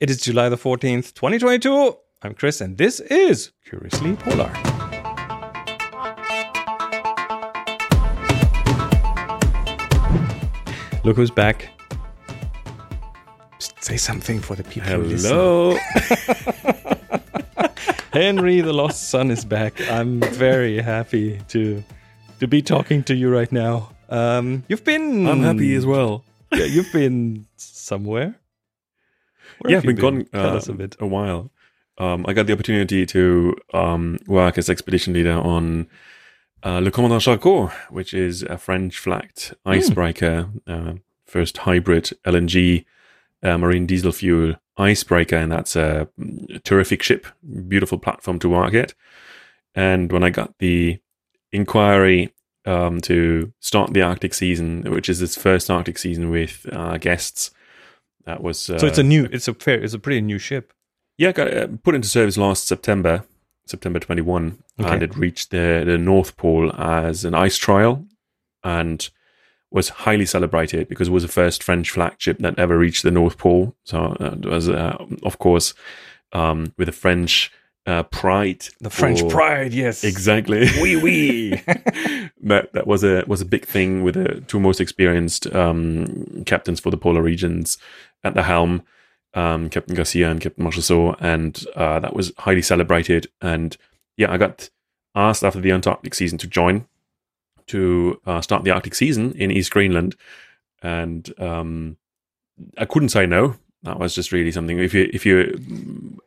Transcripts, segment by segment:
It is July the 14th, 2022. I'm Chris, and this is Curiously Polar. Look who's back. Just say something for the people. Hello. Henry, the lost son, is back. I'm very happy to to be talking to you right now. Um, you've been. I'm happy as well. Yeah, you've been somewhere. Where yeah, I've you been gone uh, a bit. a while. Um, I got the opportunity to um, work as expedition leader on uh, Le Commandant Charcot, which is a French flagged Hmm. icebreaker, uh, first hybrid LNG uh, marine diesel fuel icebreaker, and that's a mm, terrific ship, beautiful platform to work at. And when I got the inquiry um, to start the Arctic season, which is its first Arctic season with uh, guests, that was uh, So it's a new, it's a fair, it's a pretty new ship. yeah, got uh, put into service last September, September 21, Okay. and it reached the, the North Pole as an ice trial and was highly celebrated because it was the first French flagship that ever reached the North Pole. So uh, it was, uh, of course, um, with the French uh, pride. The French for- pride, yes. Exactly. Oui, oui. that that was a was a big thing with the two most experienced um, captains for the polar regions at the helm, um, Captain Garcia and Captain Marchesseau, and uh, that was highly celebrated. And yeah, I got asked after the Antarctic season to join to uh, start the Arctic season in East Greenland, and um, I couldn't say no. That was just really something. If you if you're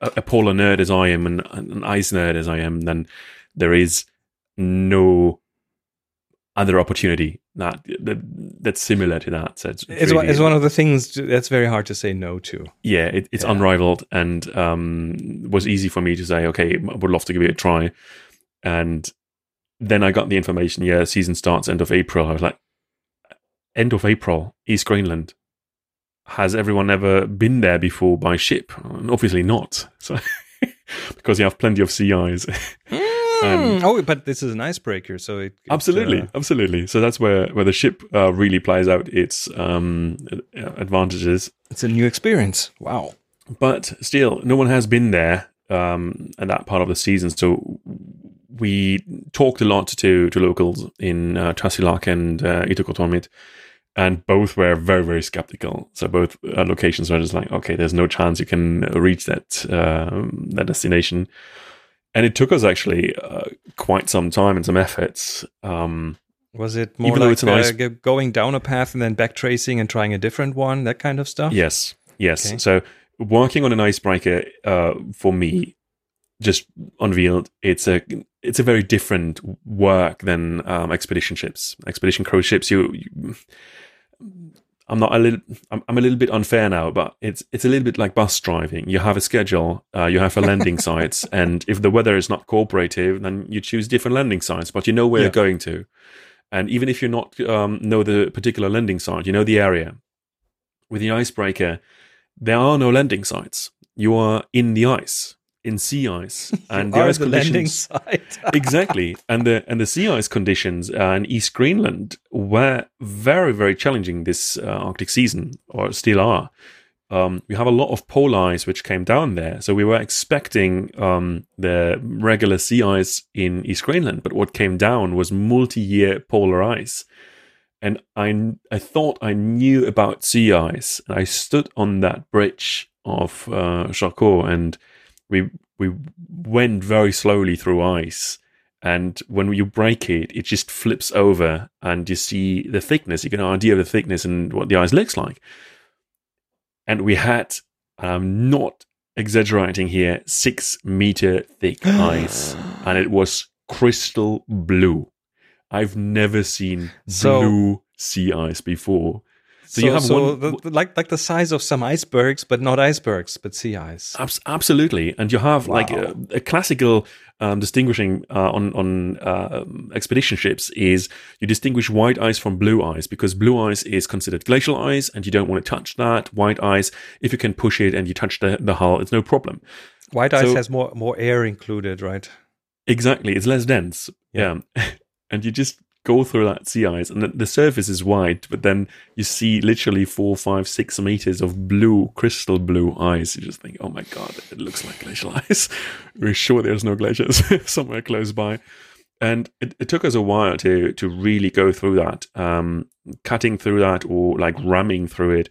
a, a polar nerd as I am and an ice nerd as I am, then there is no other opportunity that, that that's similar to that. So it's, It's, one, it's one of the things that's very hard to say no to. yeah, it, it's Yeah. unrivaled and um, was easy for me to say, okay, I would love to give it a try. And then I got the information, yeah, season starts end of April. I was like, end of April, East Greenland. Has everyone ever been there before by ship? And obviously not. So because you have plenty of sea ice. Mm, oh, but this is an icebreaker, so it, it, Absolutely, uh, absolutely. So that's where where the ship uh, really plays out its um, uh, advantages. it's a new experience. Wow. But still, no one has been there um, at that part of the season. So we talked a lot to to locals in uh, Tasiilaq and uh, Ittoqqortoormiit, and both were very very skeptical. So both uh, locations were just like, okay, there's no chance you can reach that um, that destination. And it took us actually uh, quite some time and some efforts. Um, Was it more like it's uh, going down a path and then backtracing and trying a different one, that kind of stuff? Yes, yes. Okay. So working on an icebreaker uh, for me just unveiled it's a it's a very different work than um, expedition ships, expedition cruise ships. You, you I'm not a little. I'm, I'm a little bit unfair now, but it's it's a little bit like bus driving. You have a schedule, uh, you have a landing sites, and if the weather is not cooperative, then you choose different landing sites. But you know where Yeah. you're going to, and even if you're not um, know the particular landing site, you know the area. With the icebreaker, there are no landing sites. You are in the ice, in sea ice, and the ice the conditions exactly. And the and the sea ice conditions uh, in east greenland were very very challenging this uh, arctic season or still are. Um, we have a lot of polar ice which came down there. So we were expecting um, the regular sea ice in east greenland but what came down was multi-year polar ice. And I, I thought I knew about sea ice. And I stood on that bridge of uh, Charcot and we we went very slowly through ice. And when you break it, it just flips over and you see the thickness. You get an idea of the thickness and what the ice looks like. And we had, I'm not exaggerating here, six meter thick ice. And it was crystal blue. I've never seen So- blue sea ice before. So, you have so one- the, like like the size of some icebergs, but not icebergs, but sea ice. Abs- absolutely, and you have like a, a classical um, distinguishing uh, on on uh, expedition ships is you distinguish white ice from blue ice because blue ice is considered glacial ice, and you don't want to touch that. White ice, if you can push it and you touch the, the hull, it's no problem. White ice so- has more more air included, right? Exactly, it's less dense. Yeah, and you just go through that sea ice, and the, surface is white, but then you see literally four, five, six meters of blue, crystal blue ice. You just think, oh my god, it looks like glacial ice. We're sure there's no glaciers somewhere close by. And it, it, took us a while to to really go through that. Um, cutting through that or like ramming through it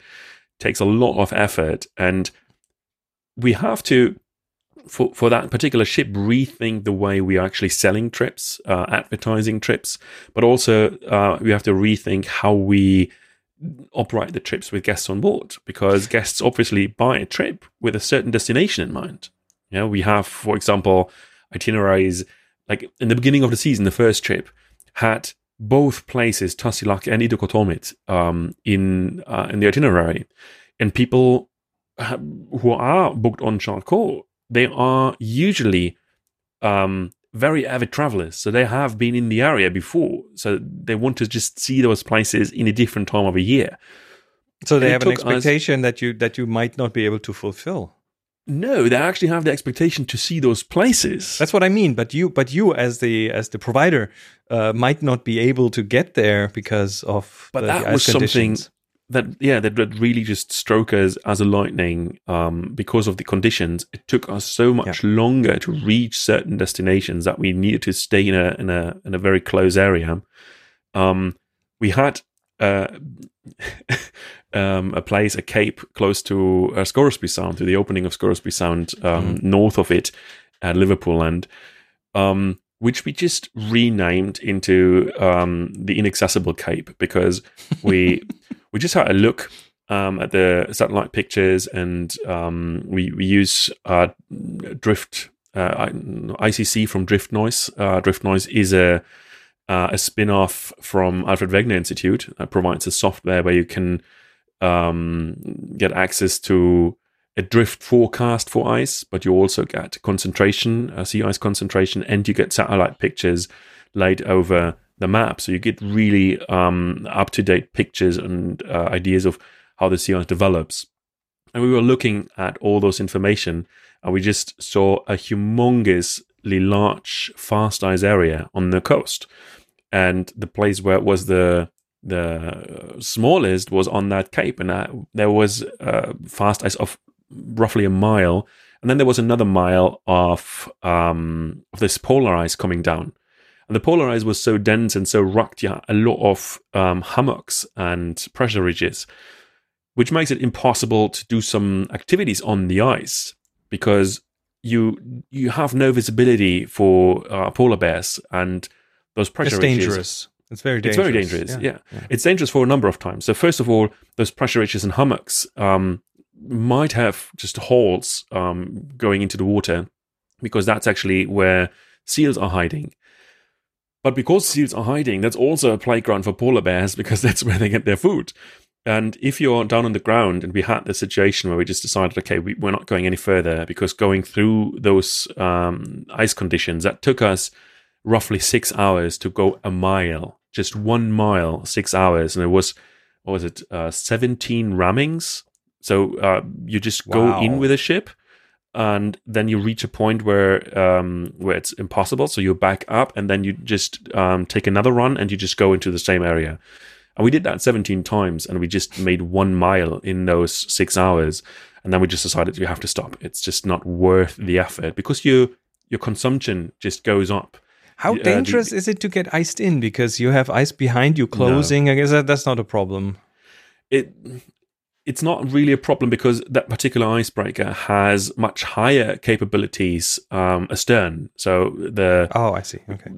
takes a lot of effort, and we have to for, for that particular ship rethink the way we are actually selling trips, uh, advertising trips, but also uh, we have to rethink how we operate the trips with guests on board because guests obviously buy a trip with a certain destination in mind. Know, we have, for example, itineraries like in the beginning of the season, the first trip had both places, Tasiilaq and Ido um, in uh, in the itinerary, and people who are booked on Charcot they are usually um, very avid travelers. So they have been in the area before. So they want to just see those places in a different time of a year. So they have an expectation us, that you that you might not be able to fulfill. No, they actually have the expectation to see those places. That's what I mean. But you, but you as the as the provider, uh, might not be able to get there because of. But the, that the was something that yeah that, that really just struck us as a lightning um, because of the conditions. It took us so much yeah. longer to reach certain destinations that we needed to stay in a in a in a very close area. Um, we had uh, um, a place, a cape close to uh, Scoresby Sound, to the opening of Scoresby Sound, um, mm. north of it at Liverpool, and um, which we just renamed into um, the Inaccessible Cape because we we just had a look um, at the satellite pictures, and um, we we use uh, Drift uh, IcySea from Drift Noise. Uh, Drift Noise is a uh, a spin-off from Alfred Wegener Institute that provides a software where you can um, get access to a drift forecast for ice, but you also get concentration, uh, sea ice concentration, and you get satellite pictures laid over the map. So you get really um, up to date pictures and uh, ideas of how the sea ice develops. And we were looking at all those information, and we just saw a humongously large fast ice area on the coast. And the place where it was the the smallest was on that cape, and uh, there was uh, fast ice of roughly a mile, and then there was another mile of um, of this polar ice coming down. And the polar ice was so dense and so rocked, yeah, a lot of um, hummocks and pressure ridges, which makes it impossible to do some activities on the ice because you you have no visibility for uh, polar bears and those pressure it's ridges. dangerous. It's very dangerous. It's very dangerous. Yeah. Yeah. yeah. It's dangerous for a number of times. So first of all, those pressure ridges and hummocks um, might have just holes um, going into the water because that's actually where seals are hiding. But because seals are hiding, that's also a playground for polar bears because that's where they get their food. And if you're down on the ground, and we had the situation where we just decided, okay, we, are not going any further because going through those um, ice conditions, that took us roughly six hours to go a mile, just one mile, six hours. And it was, what was it, uh, 17 rammings. So uh, you just wow. go in with a ship and then you reach a point where um, where it's impossible. So you back up, and then you just um, take another run, and you just go into the same area. And we did that 17 times, and we just made one mile in those six hours. And then we just decided we have to stop. It's just not worth the effort because you your consumption just goes up. How uh, dangerous the, is it to get iced in because you have ice behind you closing? No. I guess that, that's not a problem. It it's not really a problem because that particular icebreaker has much higher capabilities um, astern. So the oh, I see. Okay.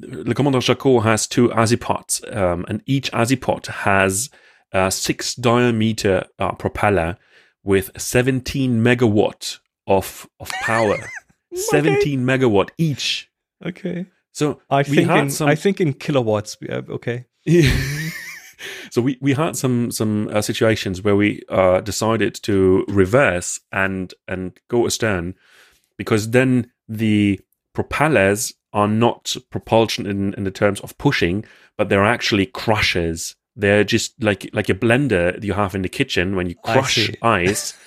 Le Commandant Charcot has two azipods, um, and each azipod has a six diameter uh, propeller with 17 megawatt of of power. 17 megawatt each. Okay. So I think in, some... I think in kilowatts. Okay. so we, we had some some uh, situations where we uh, decided to reverse and and go astern because then the propellers are not propulsion in, in the terms of pushing, but they're actually crushers. They're just like like a blender you have in the kitchen when you crush ice.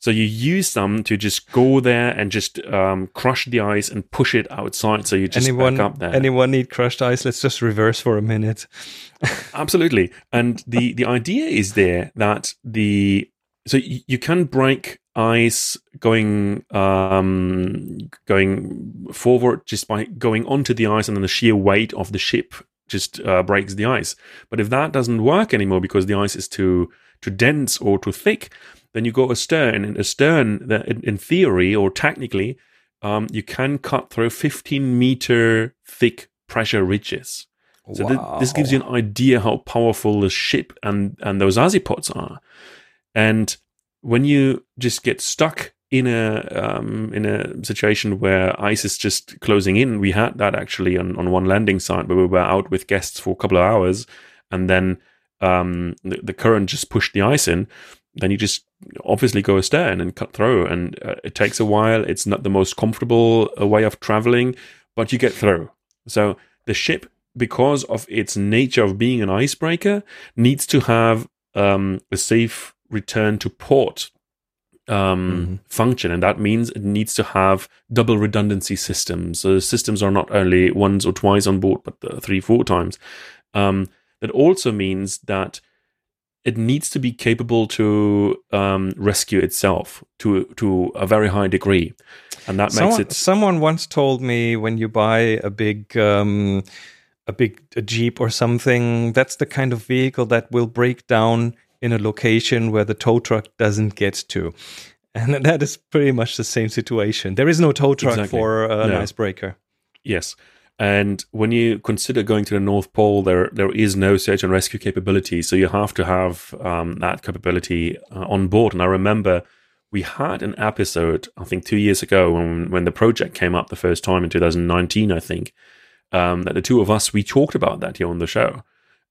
So you use them to just go there and just um, crush the ice and push it outside. So you just anyone, back up there. Anyone need crushed ice? Let's just reverse for a minute. Absolutely. And the the idea is there that the so you, you can break ice going um going forward just by going onto the ice and then the sheer weight of the ship just uh, breaks the ice. But if that doesn't work anymore because the ice is too too dense or too thick, then you go astern. And astern, in, in theory or technically, um, you can cut through 15 meter thick pressure ridges. So wow. th- this gives you an idea how powerful the ship and, and those azipods are. And when you just get stuck in a um, in a situation where ice is just closing in, we had that actually on, on one landing site where we were out with guests for a couple of hours, and then um, the, the current just pushed the ice in then you just obviously go astern and cut through. And uh, it takes a while. It's not the most comfortable uh, way of traveling, but you get through. So the ship, because of its nature of being an icebreaker, needs to have um, a safe return to port um, mm-hmm. function, and that means it needs to have double redundancy systems. So the systems are not only once or twice on board, but uh, three, four times. Um, that also means that it needs to be capable to um, rescue itself to to a very high degree, and that someone, makes it. Someone once told me when you buy a big um, a big a jeep or something, that's the kind of vehicle that will break down in a location where the tow truck doesn't get to. And that is pretty much the same situation. There is no tow truck exactly. for an no. icebreaker. Yes. And when you consider going to the North Pole, there there is no search and rescue capability, so you have to have um, that capability uh, on board. And I remember we had an episode, I think, two years ago when when the project came up the first time in 2019, I think, um, that the two of us we talked about that here on the show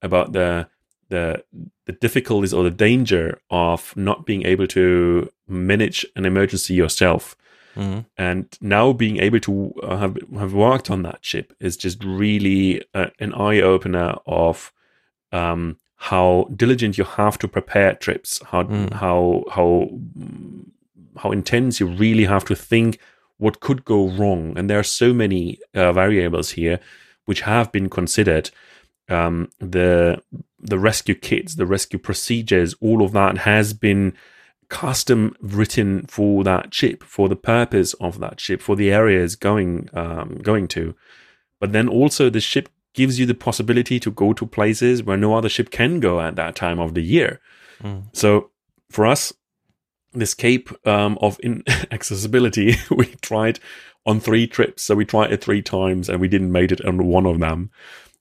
about the the the difficulties or the danger of not being able to manage an emergency yourself Mm-hmm. And now being able to uh, have have worked on that ship is just really uh, an eye opener of um, how diligent you have to prepare trips, how mm. how how how intense you really have to think what could go wrong, and there are so many uh, variables here which have been considered. Um, the the rescue kits, the rescue procedures, all of that has been custom written for that ship, for the purpose of that ship, for the areas going um, going to. But then also the ship gives you the possibility to go to places where no other ship can go at that time of the year. Mm. So for us, this cape um, of inaccessibility, we tried on three trips. So we tried it three times and we didn't make it on one of them.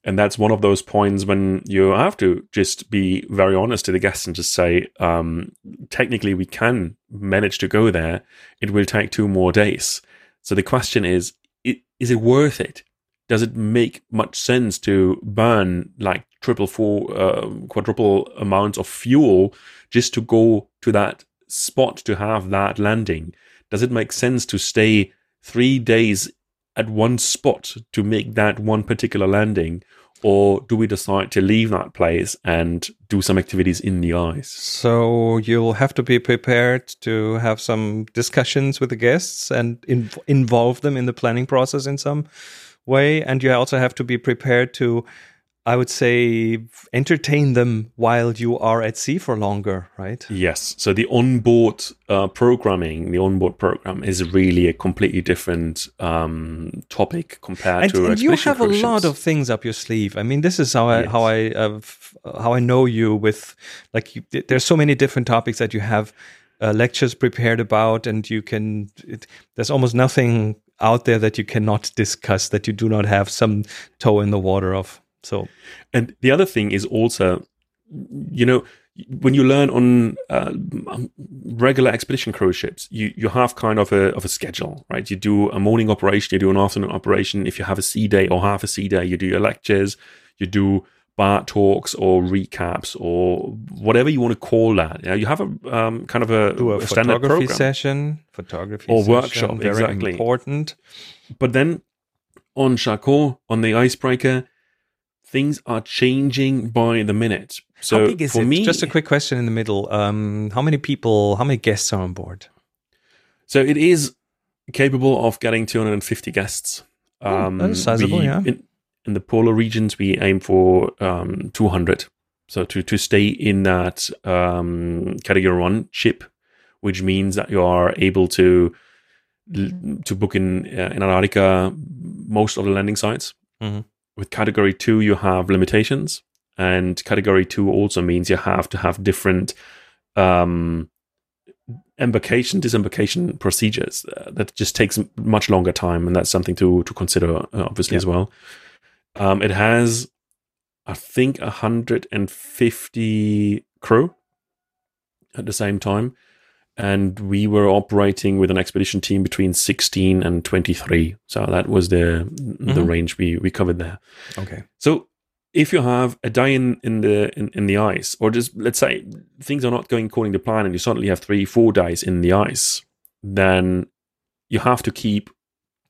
And that's one of those points when you have to just be very honest to the guests and just say, um, technically, we can manage to go there. It will take two more days. So the question is, is it worth it? Does it make much sense to burn like triple, four, uh, quadruple amounts of fuel just to go to that spot to have that landing? Does it make sense to stay three days at one spot to make that one particular landing? Or do we decide to leave that place and do some activities in the ice? So you'll have to be prepared to have some discussions with the guests and inv- involve them in the planning process in some way. And you also have to be prepared to I would say entertain them while you are at sea for longer, right? Yes. So the onboard uh, programming, the onboard program is really a completely different um, topic compared and, to. And you have a lot of things up your sleeve. I mean, this is how I yes. how I uh, how I know you. With like, you, there's so many different topics that you have uh, lectures prepared about, and you can. It, there's almost nothing out there that you cannot discuss that you do not have some toe in the water of. So, and the other thing is also, you know, when you learn on uh, regular expedition cruise ships, you, you have kind of a of a schedule, right? You do a morning operation, you do an afternoon operation. If you have a sea day or half a sea day, you do your lectures, you do bar talks or recaps or whatever you want to call that. Yeah, you have a um, kind of a, do a, a standard photography program. session, photography or session, workshop, very exactly important. But then on Charcot, on the icebreaker, things are changing by the minute. So how big is for it? me, just a quick question in the middle. Um, how many people, how many guests are on board? So it is capable of getting 250 guests. Um, oh, that's sizable, we, yeah. In, in, the polar regions, we aim for um, 200. So to, to stay in that um, category one ship, which means that you are able to to book in uh, in Antarctica most of the landing sites. Mm-hmm. With category two, you have limitations, and category two also means you have to have different um, embarkation disembarkation procedures uh, that just takes much longer time and that's something to to consider uh, obviously yeah. as well um, it has i think 150 crew at the same time and we were operating with an expedition team between 16 and 23 so that was the mm-hmm. the range we we covered there okay so if you have a day in, in the in, in the ice, or just let's say things are not going according to plan, and you suddenly have three, four days in the ice, then you have to keep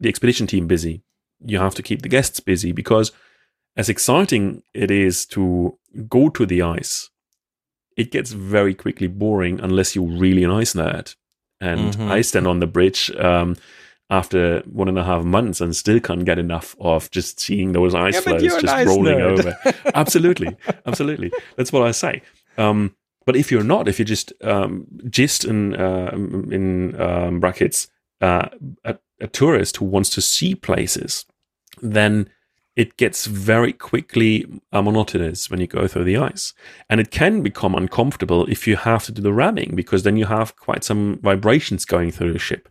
the expedition team busy. You have to keep the guests busy because, as exciting it is to go to the ice, it gets very quickly boring unless you're really an ice nerd. And mm-hmm. I stand on the bridge. Um, after one and a half months and still can't get enough of just seeing those ice yeah, floes just rolling nerd. over. absolutely, absolutely. That's what I say. Um, but if you're not, if you're just um, just in uh, in um, brackets uh, a, a tourist who wants to see places, then it gets very quickly uh, monotonous when you go through the ice. And it can become uncomfortable if you have to do the ramming because then you have quite some vibrations going through the ship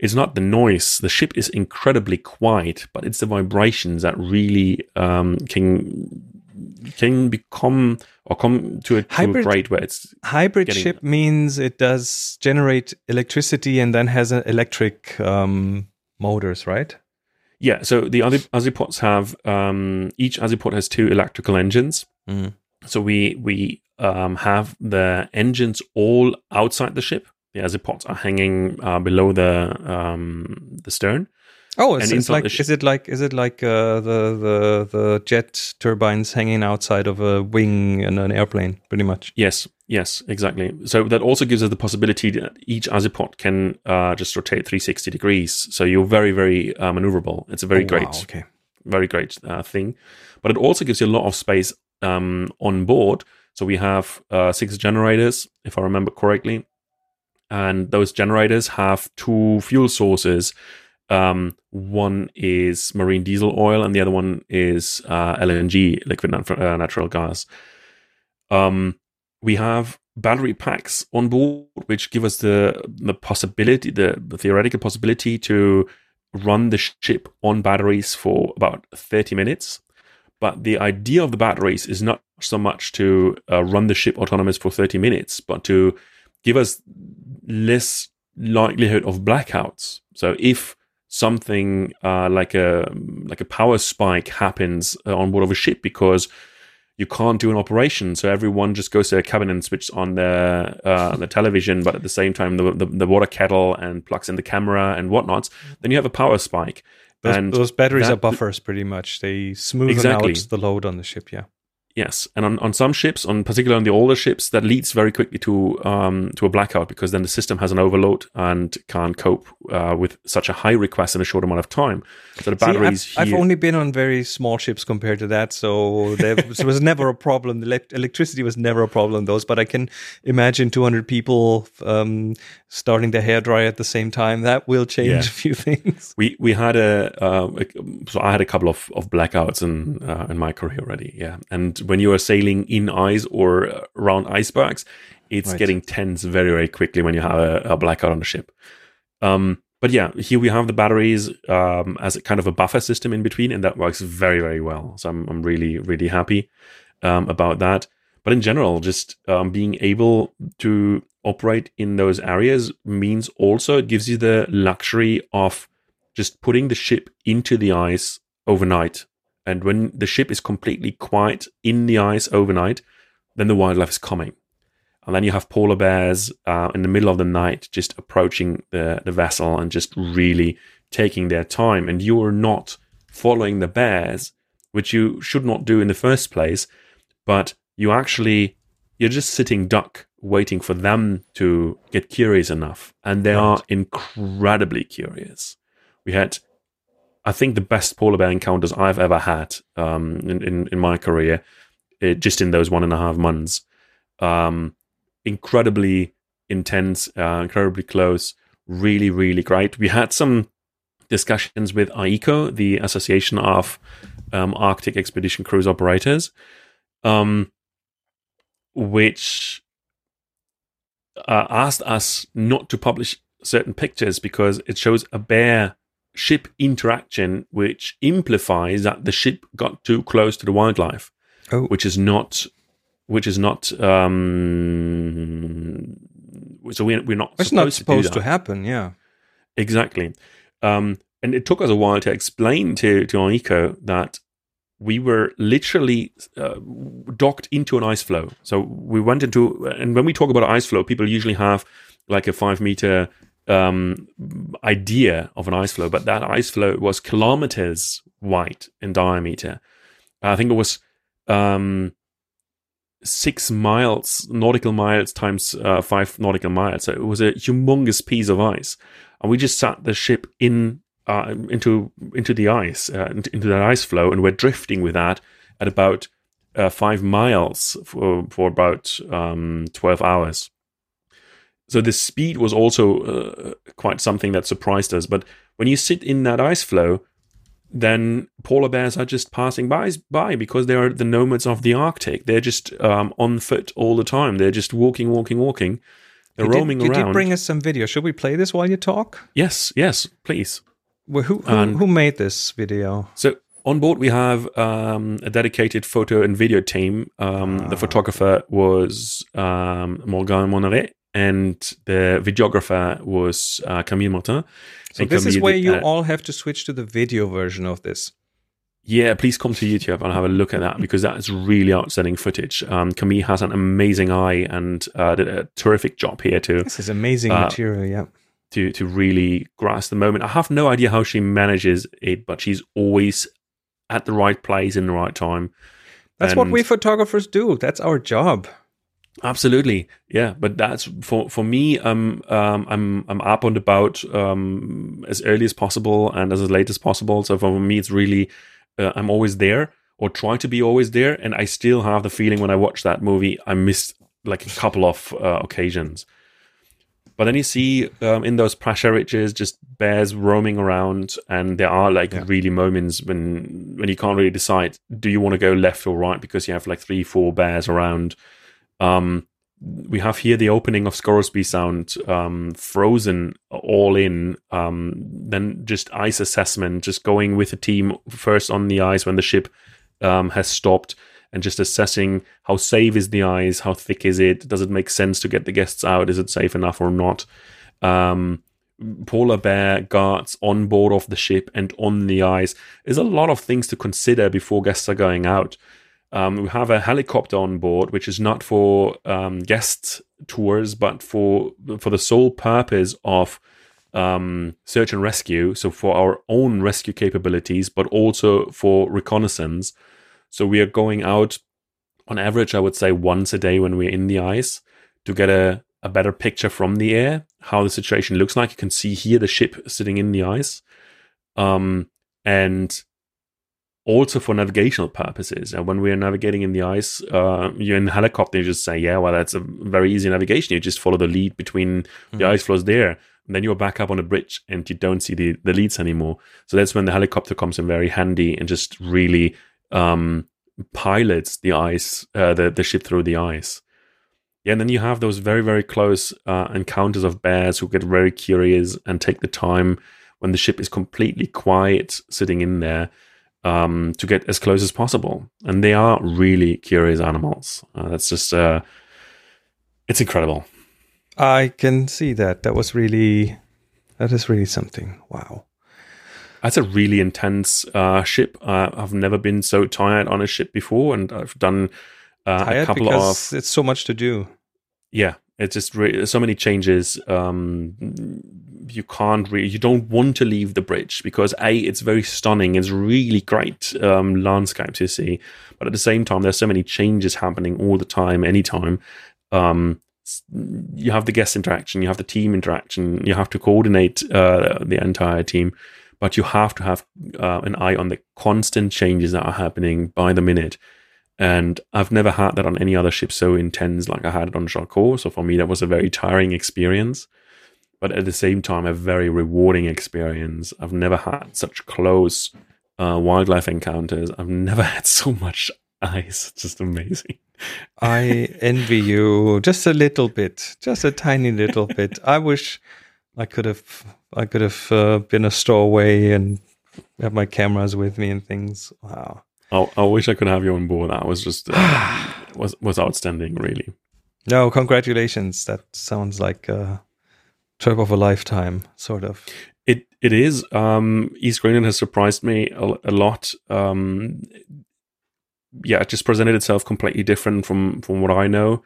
it's not the noise. The ship is incredibly quiet, but it's the vibrations that really um, can can become or come to a, to hybrid, a grade where it's hybrid ship means it does generate electricity and then has an electric um, motors, right? Yeah. So the other Azipods have um, each Azipod has two electrical engines. Mm. So we we um, have the engines all outside the ship the azipods are hanging uh, below the um, the stern. Oh, it's, it's like is it like is it like uh, the the the jet turbines hanging outside of a wing in an airplane, pretty much? Yes, yes, exactly. So that also gives us the possibility that each azipod can uh, just rotate 360 degrees. So you're very very uh, maneuverable. It's a very oh, great, wow, okay. very great uh, thing. But it also gives you a lot of space um, on board. So we have uh, six generators, if I remember correctly, and those generators have two fuel sources. Um, one is marine diesel oil, and the other one is uh, LNG, liquid uh, natural gas. Um, we have battery packs on board, which give us the the possibility, the, the theoretical possibility to run the ship on batteries for about 30 minutes. But the idea of the batteries is not so much to uh, run the ship autonomous for 30 minutes, but to give us less likelihood of blackouts. So if something uh, like a like a power spike happens uh, on board of a ship because you can't do an operation, so everyone just goes to their cabin and switches on the uh, the television, but at the same time the, the, the water kettle and plugs in the camera and whatnot. Then you have a power spike. Those, and those batteries that, are buffers, pretty much. They smooth exactly. out the load on the ship. Yeah. Yes, and on, on some ships, on particularly on the older ships, that leads very quickly to um, to a blackout because then the system has an overload and can't cope uh, with such a high request in a short amount of time. So the batteries. See, I've, I've, only been on very small ships compared to that, so there was, never a problem. The electricity was never a problem. Those, but I can imagine 200 people um, starting the hair dryer at the same time. That will change yeah. a few things. We we had a, uh, so I had a couple of, of blackouts in uh, in my career already. Yeah, and when you are sailing in ice or around icebergs, it's right. getting tense very, very quickly when you have a, a blackout on a ship. Um, but yeah, here we have the batteries um, as a kind of a buffer system in between, and that works very, very well. So I'm, I'm really, really happy um, about that. But in general, just um, being able to operate in those areas means also it gives you the luxury of just putting the ship into the ice overnight and when the ship is completely quiet in the ice overnight, then the wildlife is coming. And then you have polar bears uh, in the middle of the night just approaching the, the vessel and just really taking their time. And you are not following the bears, which you should not do in the first place, but you actually you're just sitting duck waiting for them to get curious enough. And they right. are incredibly curious. We had, I think, the best polar bear encounters I've ever had um, in, in, in, my career, it, just in those one and a half months. Um, incredibly intense, uh, incredibly close, really, really great. We had some discussions with AECO, the Association of um, Arctic Expedition Cruise Operators, um, which uh, asked us not to publish certain pictures because it shows a bear ship interaction which implies that the ship got too close to the wildlife, oh. which is not which is not um, so we're, we're not it's supposed not supposed to, to happen yeah. Exactly. Um, and it took us a while to explain to to AECO that we were literally uh, docked into an ice floe. So we went into, and when we talk about ice floe, people usually have like a five meter um, idea of an ice floe, but that ice floe was kilometers wide in diameter. I think it was um, six miles, nautical miles times uh, five nautical miles. So it was a humongous piece of ice. And we just sat the ship in uh, into into the ice, uh, into that ice flow, and we're drifting with that at about uh, five miles for for about um, twelve hours. So the speed was also uh, quite something that surprised us. But when you sit in that ice flow, then polar bears are just passing by by because they are the nomads of the Arctic. They're just um, on foot all the time. They're just walking, walking, walking. They're you roaming did, around. Did you bring us some video? Should we play this while you talk? Yes, yes, please. Well, who who, who, made this video? So on board we have um, a dedicated photo and video team. Um, ah. The photographer was um, Morgan Moneret, and the videographer was uh, Camille Martin. So this Camille is where you uh, all have to switch to the video version of this. Yeah, please come to YouTube and have a look at that because that is really outstanding footage. Um, Camille has an amazing eye and uh, did a terrific job here too. This is amazing uh, material, yeah to to really grasp the moment. I have no idea how she manages it, but she's always at the right place in the right time. That's and what we photographers do. That's our job. Absolutely, yeah. But that's for for me. Um, um, I'm I'm up and about um, as early as possible and as late as possible. So for me, it's really uh, I'm always there or try to be always there. And I still have the feeling when I watch that movie, I missed like a couple of uh, occasions. But then you see um, in those pressure ridges just bears roaming around, and there are like yeah. really moments when when you can't really decide do you want to go left or right because you have like three, four bears around. Um, we have here the opening of Scoresby Sound, um, frozen all in. Um, then just ice assessment, just going with the team first on the ice when the ship um, has stopped and just assessing how safe is the ice, how thick is it, does it make sense to get the guests out, is it safe enough or not. Um, polar bear guards on board of the ship and on the ice. There's a lot of things to consider before guests are going out. Um, we have a helicopter on board, which is not for um, guest tours, but for for the sole purpose of um, search and rescue. So for our own rescue capabilities, but also for reconnaissance. So we are going out on average, I would say once a day when we're in the ice to get a, a better picture from the air, how the situation looks like. You can see here the ship sitting in the ice. Um, and also for navigational purposes. And when we are navigating in the ice, uh, you're in the helicopter, you just say, yeah, well, that's a very easy navigation. You just follow the lead between mm-hmm. the ice floes there. And then you're back up on a bridge and you don't see the, the leads anymore. So that's when the helicopter comes in very handy and just really um, pilots the ice, uh, the the ship through the ice. Yeah, and then you have those very very close uh, encounters of bears who get very curious and take the time when the ship is completely quiet, sitting in there, um, to get as close as possible. And they are really curious animals. Uh, that's just uh, it's incredible. I can see that. That was really that is really something. Wow. That's a really intense uh, ship. Uh, I've never been so tired on a ship before, and I've done uh, a couple because of. It's so much to do. Yeah, it's just re- so many changes. Um, you can't really, you don't want to leave the bridge because a, it's very stunning. It's really great um, landscape to see, but at the same time, there's so many changes happening all the time, anytime. Um, you have the guest interaction, you have the team interaction, you have to coordinate uh, the entire team, but you have to have uh, an eye on the constant changes that are happening by the minute. And I've never had that on any other ship so intense like I had it on Charcot. So for me, that was a very tiring experience, but at the same time, a very rewarding experience. I've never had such close uh, wildlife encounters. I've never had so much ice. Just amazing. I envy you just a little bit, just a tiny little bit. I wish I could have, I could have uh, been a stowaway and have my cameras with me and things. Wow. I, I wish I could have you on board. That was just uh, was was outstanding, really. No, congratulations. That sounds like a trip of a lifetime, sort of. It it is. Um, East Greenland has surprised me a, a lot. Um, yeah, it just presented itself completely different from from what I know.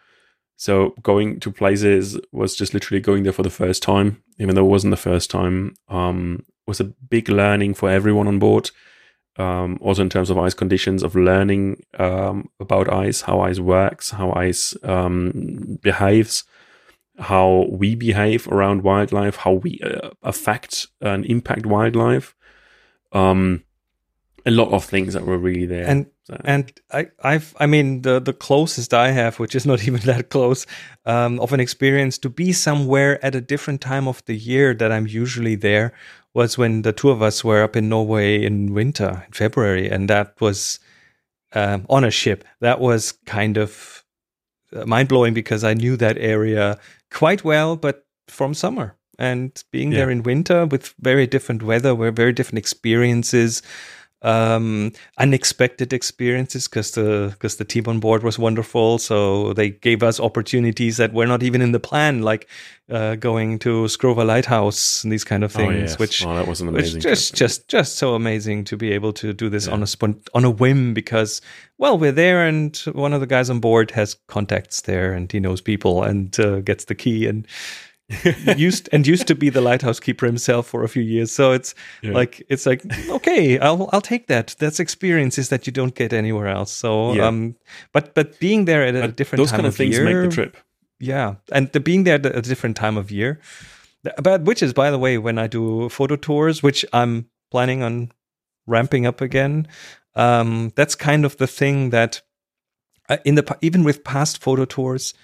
So going to places was just literally going there for the first time, even though it wasn't the first time. Um, was a big learning for everyone on board. Um, also in terms of ice conditions, of learning um, about ice, how ice works, how ice um, behaves, how we behave around wildlife, how we uh, affect and impact wildlife. Um, a lot of things that were really there. And so. and I I've I mean the the closest I have, which is not even that close, um, of an experience to be somewhere at a different time of the year that I'm usually there was when the two of us were up in Norway in winter in February, and that was um, on a ship. That was kind of uh, mind blowing because I knew that area quite well, but from summer and being yeah. there in winter with very different weather, were very different experiences um, unexpected experiences because the because the team on board was wonderful. So they gave us opportunities that were not even in the plan, like uh, going to Skrova Lighthouse and these kind of oh, things. Oh, yes. Which oh, that was an amazing. Just just just so amazing to be able to do this yeah. on a spont- on a whim because well we're there and one of the guys on board has contacts there and he knows people and uh, gets the key and used and used to be the lighthouse keeper himself for a few years. So it's yeah. like it's like okay, I'll I'll take that. That's experiences that you don't get anywhere else. So yeah. um, but but being there at a but different those time kind of, of things year, make the trip. Yeah, and the being there at a different time of year. But which is by the way, when I do photo tours, which I'm planning on ramping up again, um, that's kind of the thing that uh, in the even with past photo tours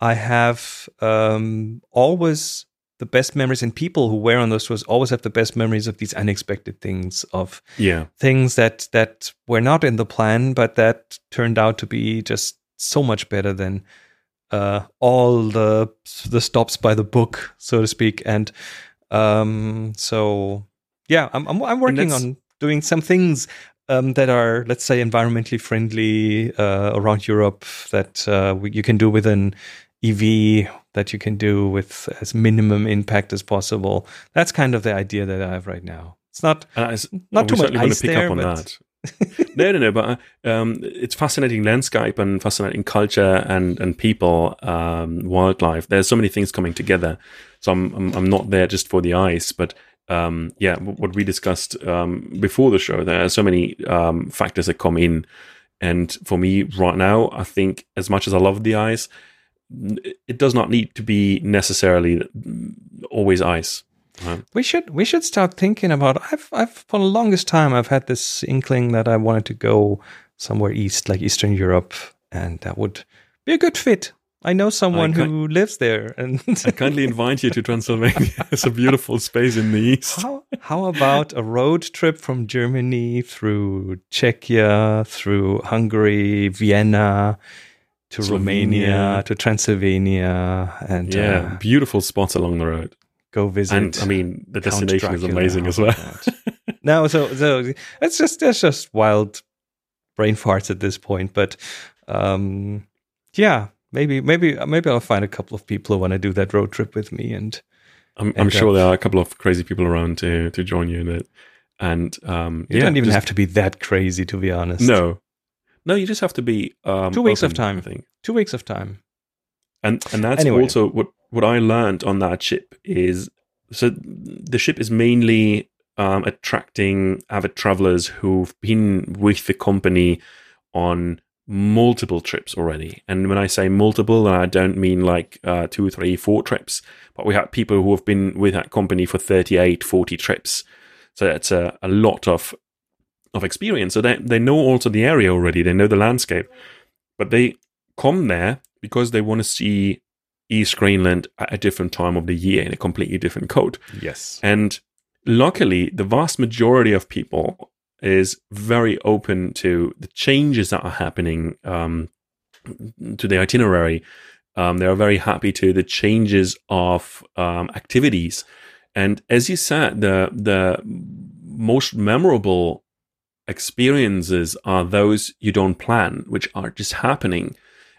I have um, always the best memories, and people who were on those tours always have the best memories of these unexpected things, of yeah things that that were not in the plan, but that turned out to be just so much better than uh, all the the stops by the book, so to speak. And um, so, yeah, I'm I'm, I'm working on doing some things um, that are, let's say, environmentally friendly uh, around Europe that uh, you can do with an EV that you can do with as minimum impact as possible. That's kind of the idea that I have right now. It's not uh, it's, not too much ice pick there, up on that. no, no, no. But um, it's fascinating landscape and fascinating culture and and people, um, wildlife. There's so many things coming together. So I'm I'm, I'm not there just for the ice, but um, yeah, what we discussed um, before the show. There are so many um, factors that come in, and for me right now, I think as much as I love the ice, it does not need to be necessarily always ice. Right? We should we should start thinking about. I've I've for the longest time I've had this inkling that I wanted to go somewhere east, like Eastern Europe, and that would be a good fit. I know someone I who lives there, and I kindly invite you to Transylvania. it's a beautiful space in the east. How, how about a road trip from Germany through Czechia, through Hungary, Vienna, to Slovenia. Romania, to Transylvania, and yeah, uh, beautiful spots along the road. Go visit. And I mean, the Count destination Dracula. is amazing as well. no, so so it's just it's just wild brain farts at this point, but um, yeah, maybe maybe maybe I'll find a couple of people who want to do that road trip with me, and I'm, I'm sure there are a couple of crazy people around to to join you in it. And um, you yeah, don't even just, have to be that crazy, to be honest. No, no, you just have to be um, two weeks open, of time. I think two weeks of time. And and that's anyway. also what what I learned on that ship is so the ship is mainly um, attracting avid travelers who've been with the company on multiple trips already. And when I say multiple, I don't mean like uh, two, three, four trips, but we have people who have been with that company for 38, 40 trips. So that's a, a lot of of experience. So they, they know also the area already, they know the landscape, but they come there because they want to see East Greenland at a different time of the year in a completely different code. Yes. And luckily, the vast majority of people is very open to the changes that are happening um, to the itinerary. Um, they are very happy to the changes of um, activities. And as you said, the the most memorable experiences are those you don't plan, which are just happening.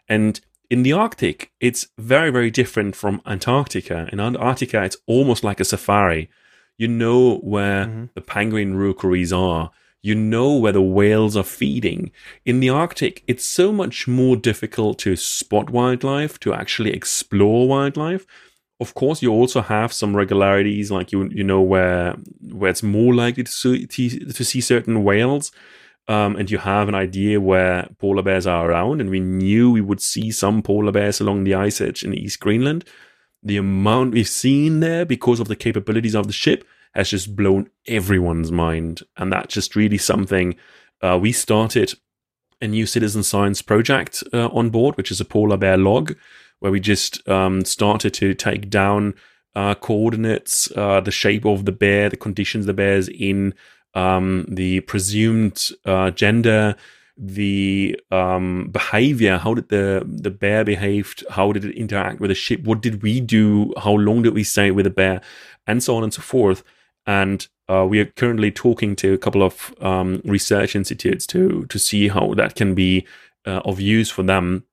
And in the Arctic, it's very, very different from Antarctica. In Antarctica, it's almost like a safari. You know where mm-hmm. the penguin rookeries are. You know where the whales are feeding. In the Arctic, it's so much more difficult to spot wildlife, to actually explore wildlife. Of course, you also have some regularities, like you you know where where it's more likely to see, to see certain whales um, and you have an idea where polar bears are around, and we knew we would see some polar bears along the ice edge in East Greenland. The amount we've seen there because of the capabilities of the ship has just blown everyone's mind, and that's just really something. Uh, we started a new citizen science project uh, on board, which is a polar bear log, where we just um, started to take down uh, coordinates, uh, the shape of the bear, the conditions the bear's in, um, the presumed uh, gender, the um, behavior. How did the the bear behaved? How did it interact with the ship? What did we do? How long did we stay with the bear? And so on and so forth. And uh, we are currently talking to a couple of um, research institutes to to see how that can be uh, of use for them,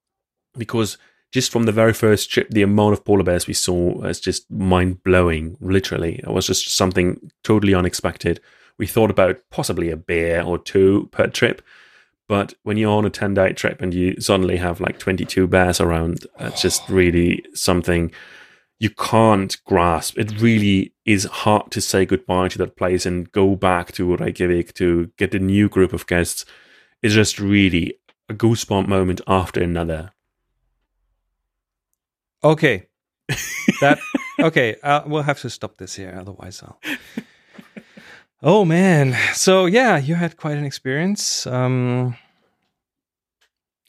because just from the very first trip, the amount of polar bears we saw was just mind blowing. Literally, it was just something totally unexpected we thought about possibly a bear or two per trip. But when you're on a 10 day trip and you suddenly have like 22 bears around, it's just really something you can't grasp. It really is hard to say goodbye to that place and go back to Reykjavik to get a new group of guests. It's just really a goosebump moment after another. Okay. That okay. Uh, we'll have to stop this here, otherwise I'll Oh man. So yeah, you had quite an experience. Um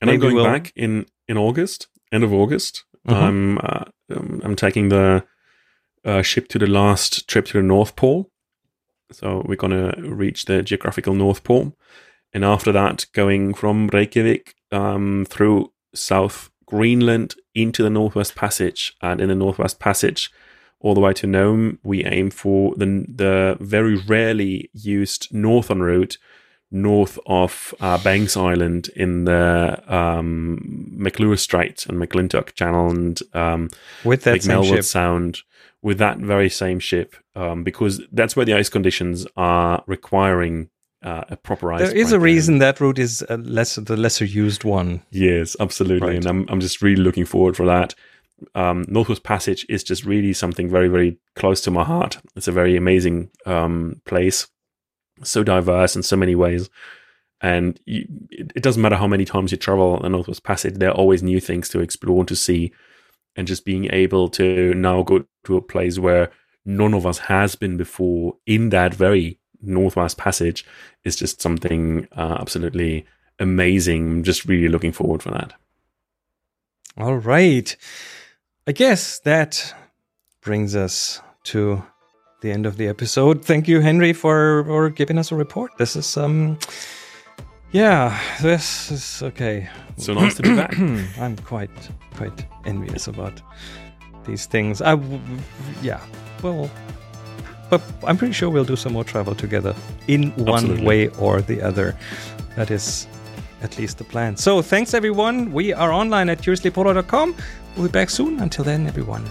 and I'm going we'll... back in in August, end of August. Uh-huh. I'm uh, um, I'm taking the uh, ship to the last trip to the North Pole. So we're gonna reach the geographical North Pole, and after that, going from Reykjavik um, through South Greenland into the Northwest Passage, and in the Northwest Passage, all the way to Nome. We aim for the the very rarely used northern route north of uh, Banks Island in the um, McClure Strait and McClintock Channel and um, with that ship. Sound with that very same ship um, because that's where the ice conditions are requiring uh, a proper. There is a reason that route is less the lesser used one. Yes, absolutely, right. and I'm I'm just really looking forward for that um, Northwest Passage is just really something very, very close to my heart. It's a very amazing um, place, so diverse in so many ways. And you, it, it, doesn't matter how many times you travel the Northwest Passage, there are always new things to explore and to see. And just being able to now go to a place where none of us has been before in that very Northwest Passage is just something uh, absolutely amazing. I'm just really looking forward for that. All right. I guess that brings us to the end of the episode. Thank you, Henry, for, for giving us a report. This is um yeah, this is okay. So nice to be back. I'm quite quite envious about these things. I yeah, well but I'm pretty sure we'll do some more travel together in one Absolutely. way or the other. That is at least the plan. So thanks everyone. We are online at curiouslypolar.com. We'll be back soon. Until then, everyone,